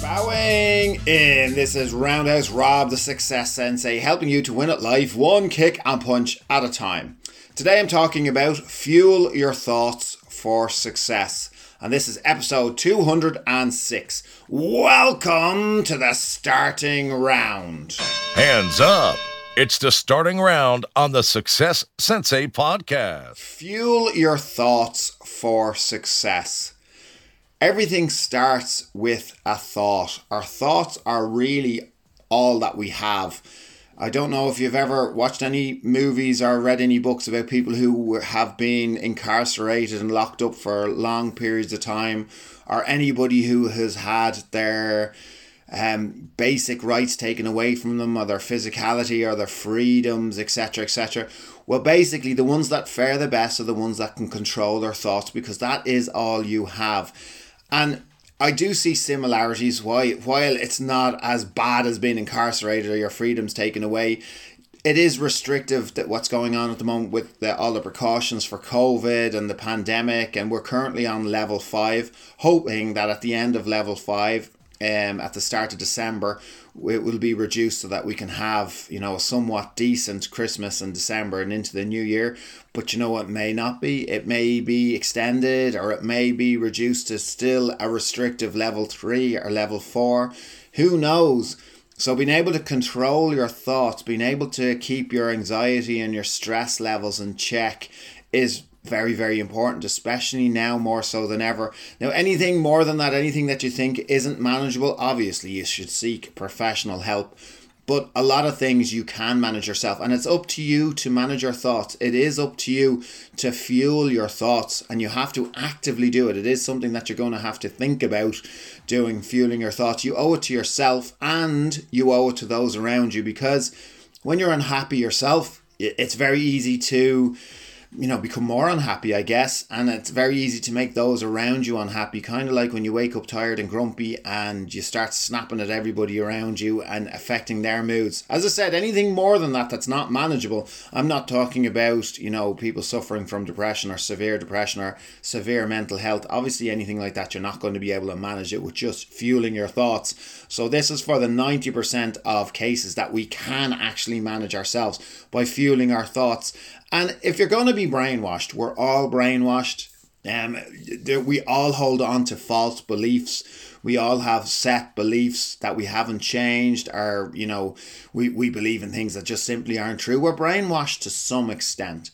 Bowing in. This is Roundhouse Rob, the Success Sensei, helping you to win at life one kick and punch at a time. Today I'm talking about fuel your thoughts for success. And this is episode 206. Welcome to the starting round. Hands up. It's the starting round on the Success Sensei podcast. Fuel your thoughts for success. Everything starts with a thought. Our thoughts are really all that we have. I don't know if you've ever watched any movies or read any books about people who have been incarcerated and locked up for long periods of time, or anybody who has had their um, basic rights taken away from them, or their physicality, or their freedoms, etc., etc. Well, basically, the ones that fare the best are the ones that can control their thoughts because that is all you have. And I do see similarities. Why, while it's not as bad as being incarcerated or your freedoms taken away, it is restrictive that what's going on at the moment with the, all the precautions for COVID and the pandemic, and we're currently on level five, hoping that at the end of level five, um, at the start of December, it will be reduced so that we can have you know a somewhat decent Christmas and December and into the new year. But you know it may not be? It may be extended or it may be reduced to still a restrictive level three or level four. Who knows? So being able to control your thoughts, being able to keep your anxiety and your stress levels in check is very very important especially now more so than ever. Now anything more than that anything that you think isn't manageable obviously you should seek professional help. But a lot of things you can manage yourself and it's up to you to manage your thoughts. It is up to you to fuel your thoughts and you have to actively do it. It is something that you're going to have to think about doing fueling your thoughts. You owe it to yourself and you owe it to those around you because when you're unhappy yourself it's very easy to you know, become more unhappy, I guess. And it's very easy to make those around you unhappy, kind of like when you wake up tired and grumpy and you start snapping at everybody around you and affecting their moods. As I said, anything more than that that's not manageable, I'm not talking about, you know, people suffering from depression or severe depression or severe mental health. Obviously, anything like that, you're not going to be able to manage it with just fueling your thoughts. So, this is for the 90% of cases that we can actually manage ourselves by fueling our thoughts and if you're going to be brainwashed, we're all brainwashed. Um, we all hold on to false beliefs. We all have set beliefs that we haven't changed, or you know, we, we believe in things that just simply aren't true. We're brainwashed to some extent.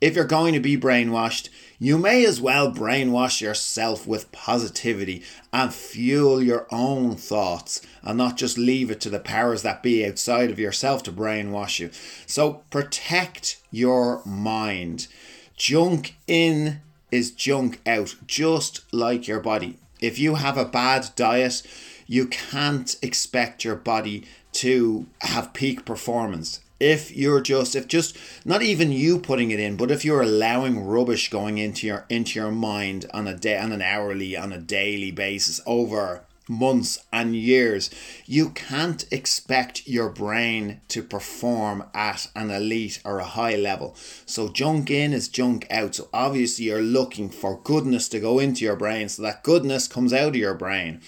If you're going to be brainwashed, you may as well brainwash yourself with positivity and fuel your own thoughts and not just leave it to the powers that be outside of yourself to brainwash you. So protect your mind. Junk in is junk out, just like your body. If you have a bad diet, you can't expect your body to have peak performance if you're just if just not even you putting it in but if you're allowing rubbish going into your into your mind on a day on an hourly on a daily basis over months and years you can't expect your brain to perform at an elite or a high level. So junk in is junk out. So obviously you're looking for goodness to go into your brain. So that goodness comes out of your brain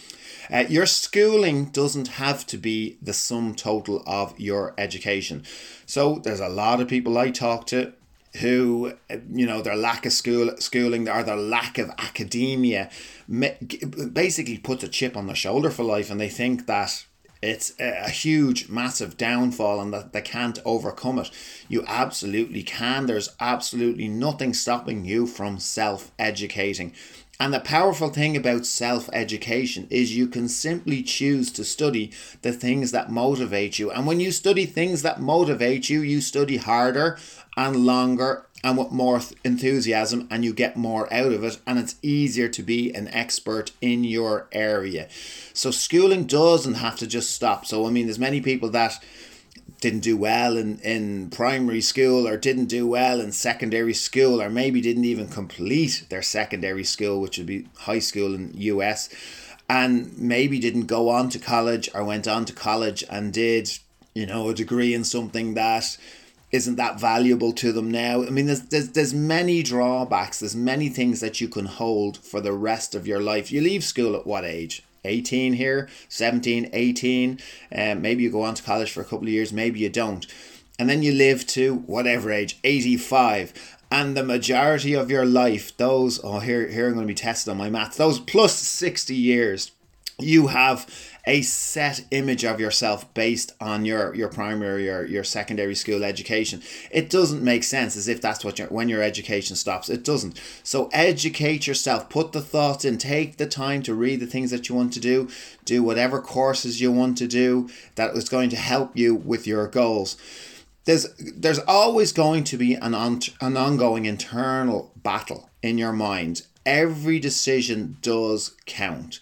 uh, your schooling doesn't have to be the sum total of your education. So there's a lot of people I talk to who uh, you know their lack of school schooling or their lack of academia basically puts a chip on their shoulder for life and they think that it's a huge massive downfall and that they can't overcome it. You absolutely can. There's absolutely nothing stopping you from self educating and the powerful thing about self education is you can simply choose to study the things that motivate you. And when you study things that motivate you, you study harder and longer and with more enthusiasm, and you get more out of it. And it's easier to be an expert in your area. So, schooling doesn't have to just stop. So, I mean, there's many people that didn't do well in, in primary school or didn't do well in secondary school or maybe didn't even complete their secondary school, which would be high school in US, and maybe didn't go on to college or went on to college and did, you know, a degree in something that isn't that valuable to them now. I mean, there's, there's, there's many drawbacks, there's many things that you can hold for the rest of your life. You leave school at what age? 18 here, 17, 18. Um, maybe you go on to college for a couple of years, maybe you don't. And then you live to whatever age, 85. And the majority of your life, those, oh, here, here I'm going to be tested on my maths, those plus 60 years, you have a set image of yourself based on your your primary or your secondary school education. It doesn't make sense as if that's what your when your education stops. It doesn't. So educate yourself. Put the thought in. Take the time to read the things that you want to do. Do whatever courses you want to do that is going to help you with your goals. There's there's always going to be an on, an ongoing internal battle in your mind. Every decision does count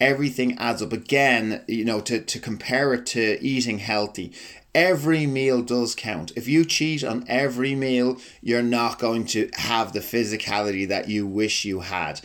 everything adds up. Again, you know, to, to compare it to eating healthy, every meal does count. If you cheat on every meal, you're not going to have the physicality that you wish you had.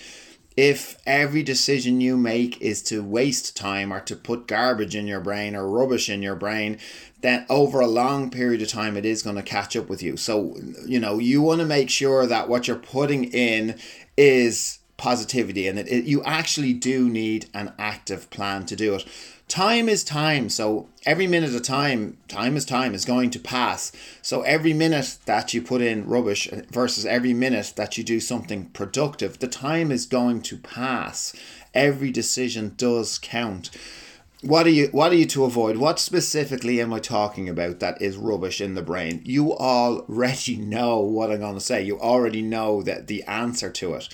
If every decision you make is to waste time or to put garbage in your brain or rubbish in your brain, then over a long period of time it is going to catch up with you. So, you know, you want to make sure that what you're putting in is positivity and it, it, you actually do need an active plan to do it. Time is time. So every minute of time time is time is going to pass. So every minute that you put in rubbish versus every minute that you do something productive the time is going to pass. Every decision does count. What are you what are you to avoid? What specifically am i talking about that is rubbish in the brain? You already know what i'm going to say. You already know that the answer to it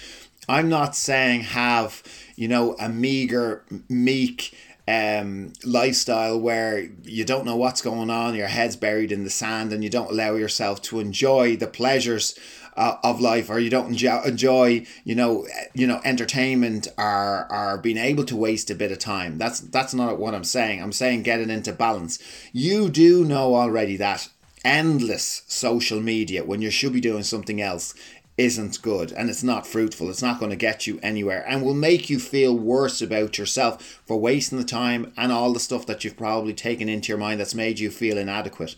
I'm not saying have, you know, a meager, meek um, lifestyle where you don't know what's going on, your head's buried in the sand, and you don't allow yourself to enjoy the pleasures uh, of life, or you don't enjoy, enjoy, you know, you know, entertainment, or or being able to waste a bit of time. That's that's not what I'm saying. I'm saying get it into balance. You do know already that endless social media when you should be doing something else isn't good and it's not fruitful. It's not going to get you anywhere and will make you feel worse about yourself for wasting the time and all the stuff that you've probably taken into your mind that's made you feel inadequate.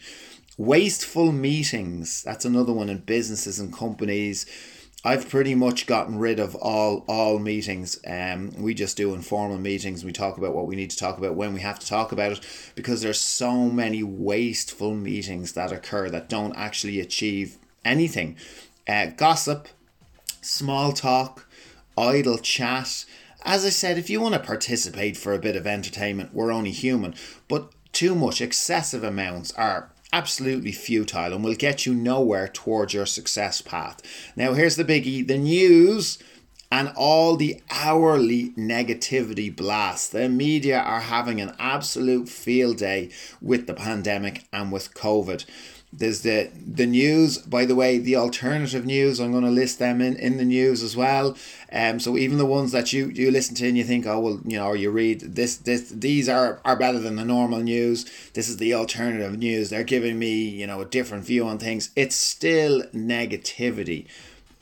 Wasteful meetings, that's another one in businesses and companies. I've pretty much gotten rid of all all meetings. Um, we just do informal meetings. We talk about what we need to talk about when we have to talk about it, because there's so many wasteful meetings that occur that don't actually achieve anything uh, gossip, small talk, idle chat. As I said, if you want to participate for a bit of entertainment, we're only human, but too much, excessive amounts are absolutely futile and will get you nowhere towards your success path. Now, here's the biggie the news and all the hourly negativity blasts. The media are having an absolute field day with the pandemic and with COVID. There's the the news, by the way, the alternative news. I'm going to list them in, in the news as well. Um, so even the ones that you, you listen to and you think, oh well, you know, or you read this this these are are better than the normal news. This is the alternative news. They're giving me you know a different view on things. It's still negativity.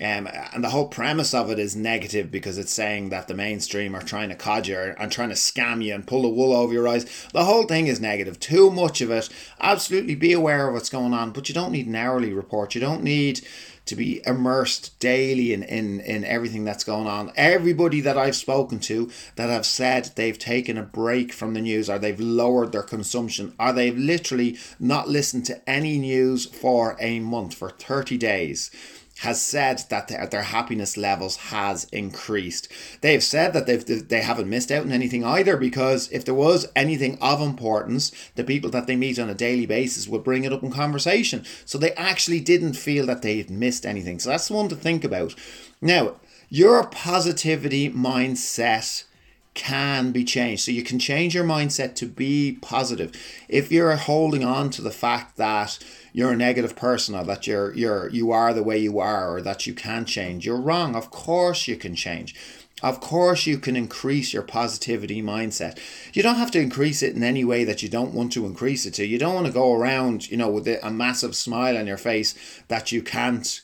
Um, and the whole premise of it is negative because it's saying that the mainstream are trying to cod you and trying to scam you and pull the wool over your eyes. The whole thing is negative. Too much of it. Absolutely be aware of what's going on, but you don't need an hourly report. You don't need to be immersed daily in, in, in everything that's going on. Everybody that I've spoken to that have said they've taken a break from the news or they've lowered their consumption or they've literally not listened to any news for a month, for 30 days has said that their, happiness levels has increased. They've said that they've they haven't missed out on anything either because if there was anything of importance, the people that they meet on a daily basis would bring it up in conversation. So they actually didn't feel that they'd missed anything. So that's one to think about. Now, your positivity mindset can be changed. So you can change your mindset to be positive. If you're holding on to the fact that you're a negative person or that you're you're you are the way you are or that you can change, you're wrong. Of course you can change. Of course, you can increase your positivity mindset. You don't have to increase it in any way that you don't want to increase it to. You don't want to go around, you know, with a massive smile on your face that you can't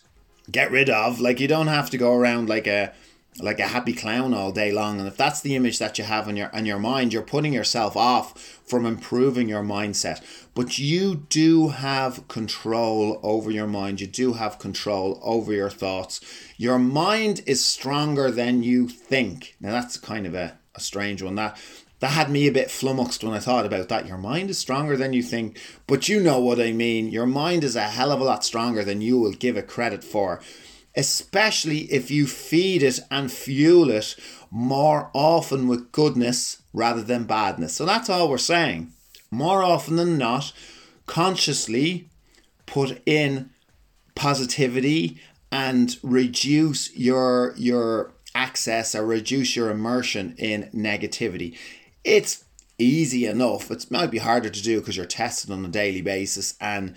get rid of. Like you don't have to go around like a like a happy clown all day long. And if that's the image that you have in your in your mind, you're putting yourself off from improving your mindset. But you do have control over your mind. You do have control over your thoughts. Your mind is stronger than you think. Now that's kind of a, a strange one. That that had me a bit flummoxed when I thought about that. Your mind is stronger than you think, but you know what I mean. Your mind is a hell of a lot stronger than you will give it credit for especially if you feed it and fuel it more often with goodness rather than badness. So that's all we're saying. More often than not, consciously put in positivity and reduce your your access or reduce your immersion in negativity. It's easy enough. It might be harder to do because you're tested on a daily basis and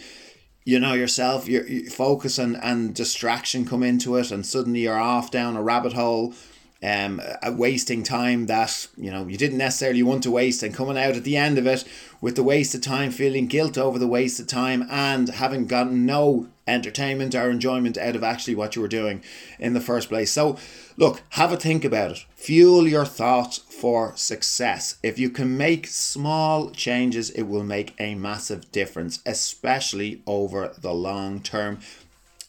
you know yourself your, your focus and, and distraction come into it and suddenly you're off down a rabbit hole um, wasting time that you know you didn't necessarily want to waste and coming out at the end of it with the wasted time feeling guilt over the wasted time and having gotten no entertainment or enjoyment out of actually what you were doing in the first place so look have a think about it fuel your thoughts for success. If you can make small changes, it will make a massive difference, especially over the long term.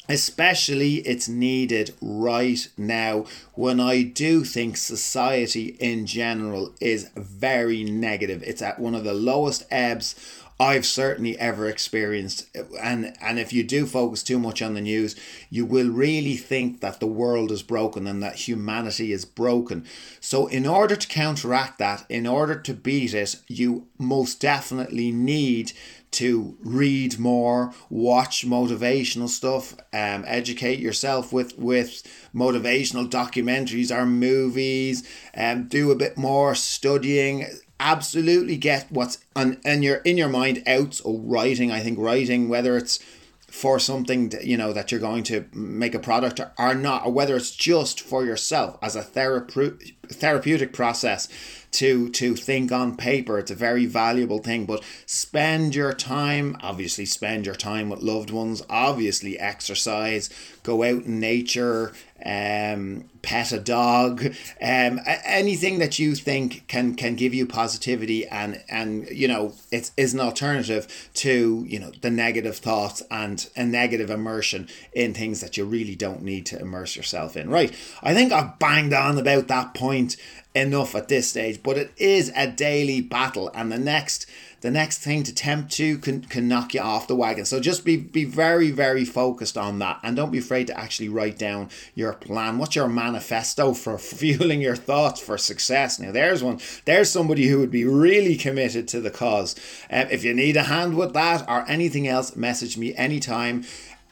Especially, it's needed right now when I do think society in general is very negative. It's at one of the lowest ebbs I've certainly ever experienced. And and if you do focus too much on the news, you will really think that the world is broken and that humanity is broken. So in order to counteract that, in order to beat it, you most definitely need to read more, watch motivational stuff, um, educate yourself with with motivational documentaries or movies, and um, do a bit more studying absolutely get what's on in your in your mind out or writing. I think writing, whether it's for something you know that you're going to make a product or, or not, or whether it's just for yourself as a therapeutic therapeutic process to to think on paper. It's a very valuable thing but spend your time obviously spend your time with loved ones obviously exercise go out in nature um, pet a dog, um, anything that you think can can give you positivity and and you know it is an alternative to you know the negative thoughts and a negative immersion in things that you really don't need to immerse yourself in. Right, I think I've banged on about that point enough at this stage, but it is a daily battle, and the next the next thing to tempt you can, can knock you off the wagon. So just be, be very, very focused on that. And don't be afraid to actually write down your plan. What's your manifesto for fueling your thoughts for success? Now, there's one. There's somebody who would be really committed to the cause. Um, if you need a hand with that or anything else, message me anytime.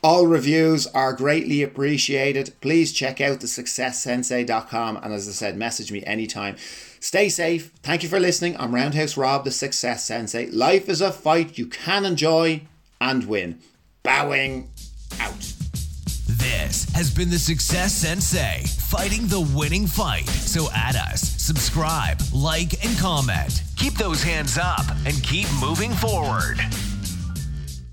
All reviews are greatly appreciated. Please check out the successsensei.com and as I said, message me anytime. Stay safe. Thank you for listening. I'm Roundhouse Rob, the Success Sensei. Life is a fight you can enjoy and win. Bowing out. This has been the Success Sensei, fighting the winning fight. So add us, subscribe, like, and comment. Keep those hands up and keep moving forward.